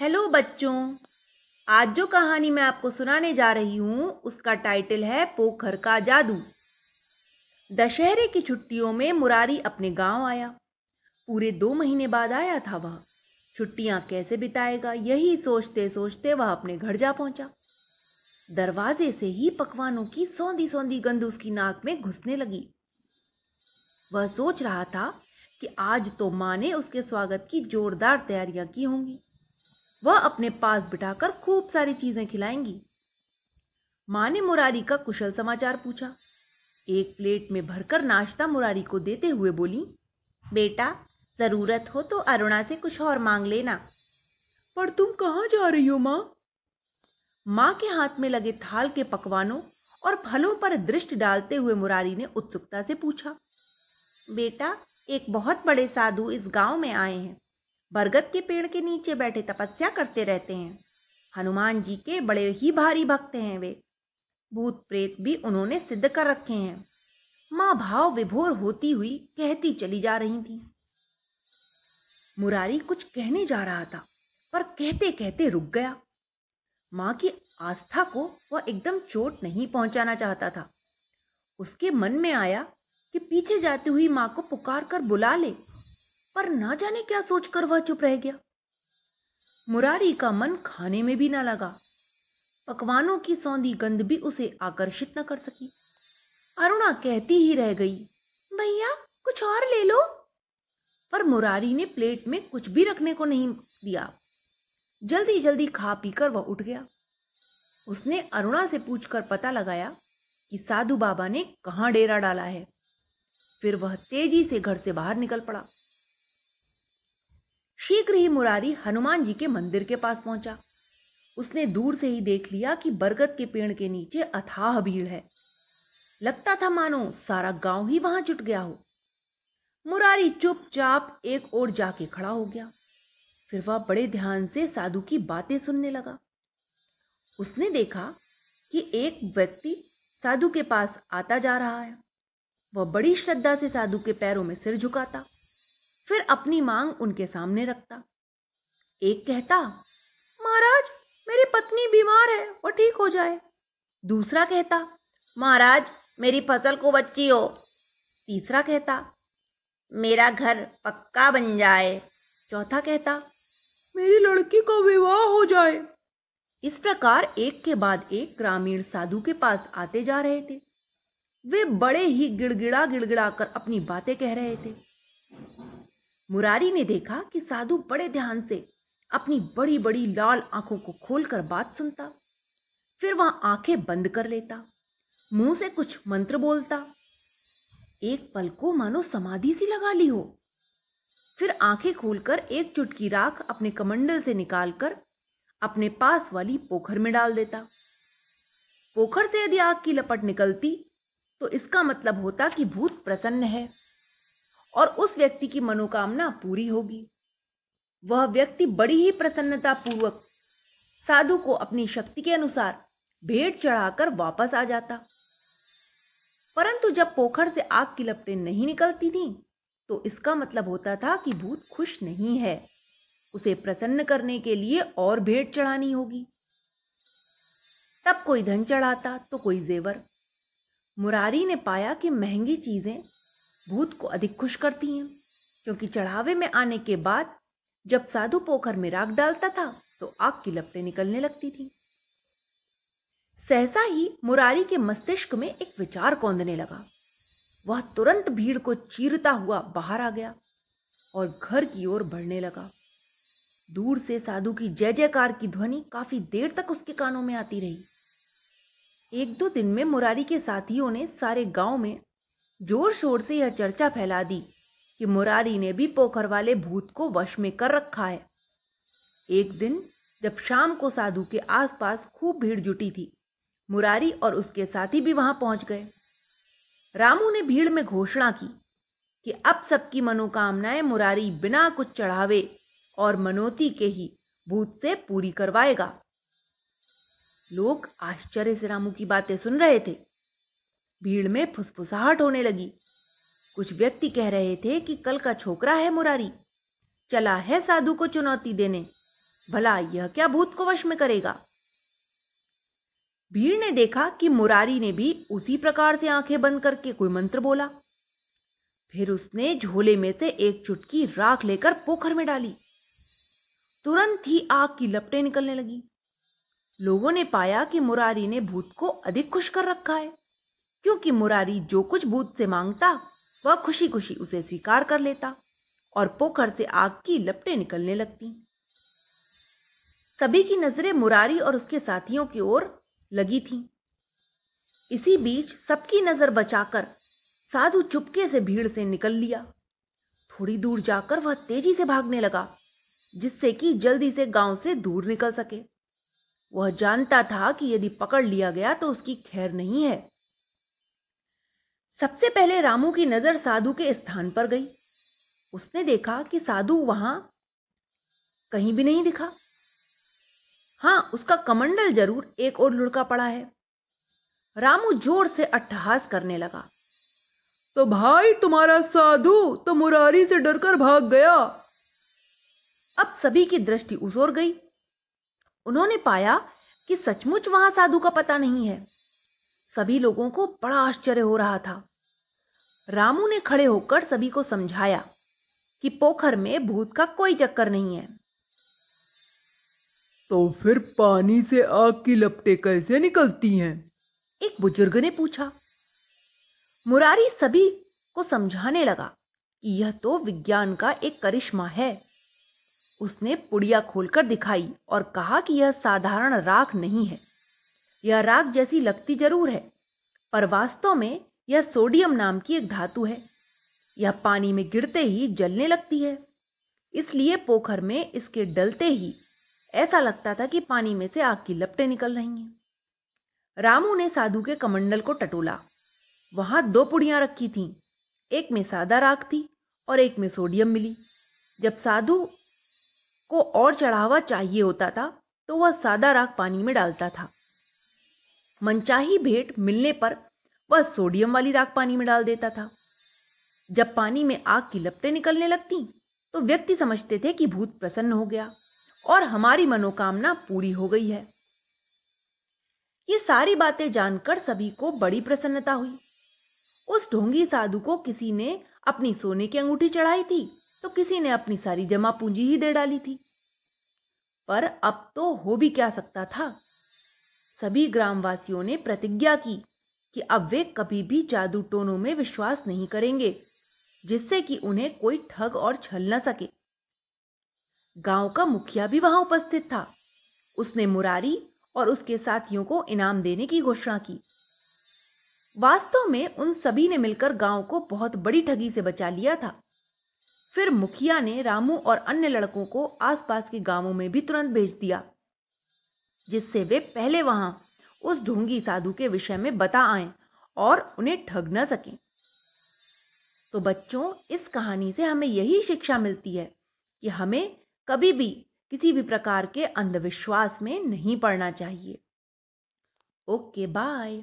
Hello बच्चों, आज जो कहानी मैं आपको सुनाने जा रही हूँ, उसका टाइटल है पोखर का जादू। दशहरे की छुट्टियों में मुरारी अपने गाँव आया। पूरे दो महीने बाद आया था वह। छुट्टियाँ कैसे बिताएगा, यही सोचते सोचते वह अपने घर जा पहुँचा। दरवाजे से ही पकवानों की सौंधी सौंधी गंध उसकी नाक में घुसने लगी। वह सोच रहा था कि आज तो माँ ने उसके स्वागत की जोरदार तैयारियाँ की होंगी। वह अपने पास बिठाकर खूब सारी चीज़ें खिलाएँगी। माँ ने मुरारी का कुशल समाचार पूछा। एक प्लेट में भरकर नाश्ता मुरारी को देते हुए बोली, बेटा, ज़रूरत हो तो अरुणा से कुछ और मांग लेना। पर तुम कहाँ जा रही हो माँ? माँ के हाथ में लगे थाल के पकवानों और फलों पर दृष्टि डालते हुए मुरारी ने उत्सुकता से पूछा, बेटा, एक बहुत बड़े साधु इस गाँव में आए हैं। बरगद के पेड़ के नीचे बैठे तपस्या करते रहते हैं। हनुमान जी के बड़े ही भारी भक्त हैं वे। भूत प्रेत भी उन्होंने सिद्ध कर रखे हैं। माँ भाव विभोर होती हुई कहती चली जा रही थी। मुरारी कुछ कहने जा रहा था, पर कहते कहते रुक गया। माँ की आस्था को वह एकदम चोट नहीं पहुंचाना चाहता था। उसके मन में आया कि पीछे जाती हुई माँ को पुकार कर बुला ले। पर ना जाने क्या सोचकर वह चुप रह गया। मुरारी का मन खाने में भी ना लगा। पकवानों की सौंधी गंध भी उसे आकर्षित न कर सकी। अरुणा कहती ही रह गई, भैया, कुछ और ले लो। पर मुरारी ने प्लेट में कुछ भी रखने को नहीं दिया। जल्दी जल्दी खा पीकर वह उठ गया। उसने अरुणा से पूछकर पता लगाया कि साधु बाबा ने कहाँ डेरा डाला है। फिर वह तेज़ी से घर से बाहर निकल पड़ा। शीघ्र ही मुरारी हनुमान जी के मंदिर के पास पहुँचा। उसने दूर से ही देख लिया कि बरगद के पेड़ के नीचे अथाह भीड़ है। लगता था, मानो सारा गाँव ही वहाँ जुट गया हो। मुरारी चुपचाप एक ओर जाके खड़ा हो गया। फिर वह बड़े ध्यान से साधु की बातें सुनने लगा। उसने देखा कि एक व्यक्ति साधु के पास आता जा रहा है। वह बड़ी श्रद्धा से साधु के पैरों में सिर झुकाता। फिर अपनी मांग उनके सामने रखता। एक कहता, महाराज, मेरी पत्नी बीमार है, वो ठीक हो जाए। दूसरा कहता, महाराज, मेरी फ़सल को बच्ची हो। तीसरा कहता, मेरा घर पक्का बन जाए। चौथा कहता, मेरी लड़की का विवाह हो जाए। इस प्रकार एक के बाद एक ग्रामीण साधु के पास आते जा रहे थे। वे बड़े ही गिड़गिड़ा गिड़गिड़ा कर अपनी बातें कह रहे थे। मुरारी ने देखा कि साधु बड़े ध्यान से अपनी बड़ी बड़ी लाल आँखों को खोलकर बात सुनता, फिर वह आँखें बंद कर लेता, मुँह से कुछ मंत्र बोलता, एक पल को मानो समाधि सी लगा ली हो। फिर आँखें खोलकर एक चुटकी राख अपने कमंडल से निकालकर अपने पास वाली पोखर में डाल देता। पोखर से यदि आग की लपट निकलती तो इसका मतलब होता कि भूत प्रसन्न है। और उस व्यक्ति की मनोकामना पूरी होगी। वह व्यक्ति बड़ी ही प्रसन्नता पूर्वक साधु को अपनी शक्ति के अनुसार भेंट चढ़ाकर वापस आ जाता। परंतु जब पोखर से आग की लपटें नहीं निकलती थीं, तो इसका मतलब होता था कि भूत खुश नहीं है। उसे प्रसन्न करने के लिए और भेंट चढ़ानी होगी। तब कोई धन चढ़ाता तो कोई जेवर। मुरारी ने पाया कि महँगी चीज़ें भूत को अधिक खुश करती हैं। क्योंकि चढ़ावे में आने के बाद जब साधु पोखर में राख डालता था तो आग की लपटें निकलने लगती थी। सहसा ही मुरारी के मस्तिष्क में एक विचार कौंधने लगा। वह तुरंत भीड़ को चीरता हुआ बाहर आ गया और घर की ओर बढ़ने लगा। दूर से साधु की जय जयकार की ध्वनि काफ़ी देर तक उसके कानों में आती रही। एक दो दिन में मुरारी के साथियों ने सारे गाँव में ज़ोर शोर से यह चर्चा फैला दी कि मुरारी ने भी पोखर वाले भूत को वश में कर रखा है। एक दिन, जब शाम को साधु के आसपास खूब भीड़ जुटी थी, मुरारी और उसके साथी भी वहाँ पहुँच गए। रामू ने भीड़ में घोषणा की कि अब सबकी मनोकामनाएँ मुरारी बिना कुछ चढ़ावे और मनोती के ही भूत से पूरी करवाएगा। लोग आश्चर्य से रामू की बातें सुन रहे थे। भीड़ में फुसफुसाहट होने लगी। कुछ व्यक्ति कह रहे थे कि कल का छोकरा है मुरारी। चला है साधु को चुनौती देने। भला यह क्या भूत को वश में करेगा? भीड़ ने देखा कि मुरारी ने भी उसी प्रकार से आँखें बंद करके कोई मंत्र बोला। फिर उसने झोले में से एक चुटकी राख लेकर पोखर में डाली। तुरंत ही आग की लपटें निकलने लगी। लोगों ने पाया कि मुरारी ने भूत को अधिक खुश कर रखा है। क्योंकि मुरारी जो कुछ भूत से माँगता, वह खुशी खुशी उसे स्वीकार कर लेता और पोखर से आग की लपटें निकलने लगती। सभी की नज़रें मुरारी और उसके साथियों की ओर लगी थी। इसी बीच सबकी नज़र बचाकर साधु चुपके से भीड़ से निकल लिया। थोड़ी दूर जाकर वह तेज़ी से भागने लगा, जिससे कि जल्दी से गाँव से दूर निकल सके। वह जानता था कि यदि पकड़ लिया गया तो उसकी खैर नहीं है। सबसे पहले रामू की नज़र साधु के स्थान पर गई। उसने देखा कि साधु वहाँ कहीं भी नहीं दिखा। हाँ उसका कमंडल ज़रूर एक और लुढ़का पड़ा है। रामू ज़ोर से अट्ठहास करने लगा। तो भाई तुम्हारा साधु तो मुरारी से डरकर भाग गया। अब सभी की दृष्टि उस ओर गई। उन्होंने पाया कि सचमुच वहाँ साधु का पता नहीं है। सभी लोगों को बड़ा आश्चर्य हो रहा था। रामू ने खड़े होकर सभी को समझाया कि पोखर में भूत का कोई चक्कर नहीं है। तो फिर पानी से आग की लपटे कैसे निकलती हैं? एक बुज़ुर्ग ने पूछा। मुरारी सभी को समझाने लगा कि यह तो विज्ञान का एक करिश्मा है। उसने पुड़िया खोलकर दिखाई और कहा कि यह साधारण राख नहीं है। यह राख जैसी लगती ज़रूर है, पर वास्तव में यह सोडियम नाम की एक धातु है, यह पानी में गिरते ही जलने लगती है। इसलिए पोखर में इसके डलते ही ऐसा लगता था कि पानी में से आग की लपटें निकल रही हैं। रामू ने साधु के कमंडल को टटोला। वहाँ दो पुड़ियाँ रखी थीं, एक में सादा राख थी और एक में सोडियम मिली। जब साधु को और चढ़ावा चाहिए होता था तो वह सादा राख पानी में डालता था। मनचाही भेंट मिलने पर वह सोडियम वाली राख पानी में डाल देता था। जब पानी में आग की लपटें निकलने लगती तो व्यक्ति समझते थे कि भूत प्रसन्न हो गया और हमारी मनोकामना पूरी हो गई है। ये सारी बातें जानकर सभी को बड़ी प्रसन्नता हुई। उस ढोंगी साधु को किसी ने अपनी सोने की अंगूठी चढ़ाई थी तो किसी ने अपनी सारी जमा पूंजी ही दे डाली थी। पर अब तो हो भी क्या सकता था? सभी ग्रामवासियों ने प्रतिज्ञा की कि अब वे कभी भी जादू टोनों में विश्वास नहीं करेंगे, जिससे कि उन्हें कोई ठग और छल न सके। गाँव का मुखिया भी वहाँ उपस्थित था। उसने मुरारी और उसके साथियों को इनाम देने की घोषणा की। वास्तव में उन सभी ने मिलकर गाँव को बहुत बड़ी ठगी से बचा लिया था। फिर मुखिया ने रामू और अन्य लड़कों को आसपास के गाँवों में भी तुरंत भेज दिया। जिससे वे पहले वहाँ उस ढोंगी साधु के विषय में बता आए और उन्हें ठग न सके। तो बच्चों, इस कहानी से हमें यही शिक्षा मिलती है कि हमें कभी भी किसी भी प्रकार के अंधविश्वास में नहीं पड़ना चाहिए। Okay, bye.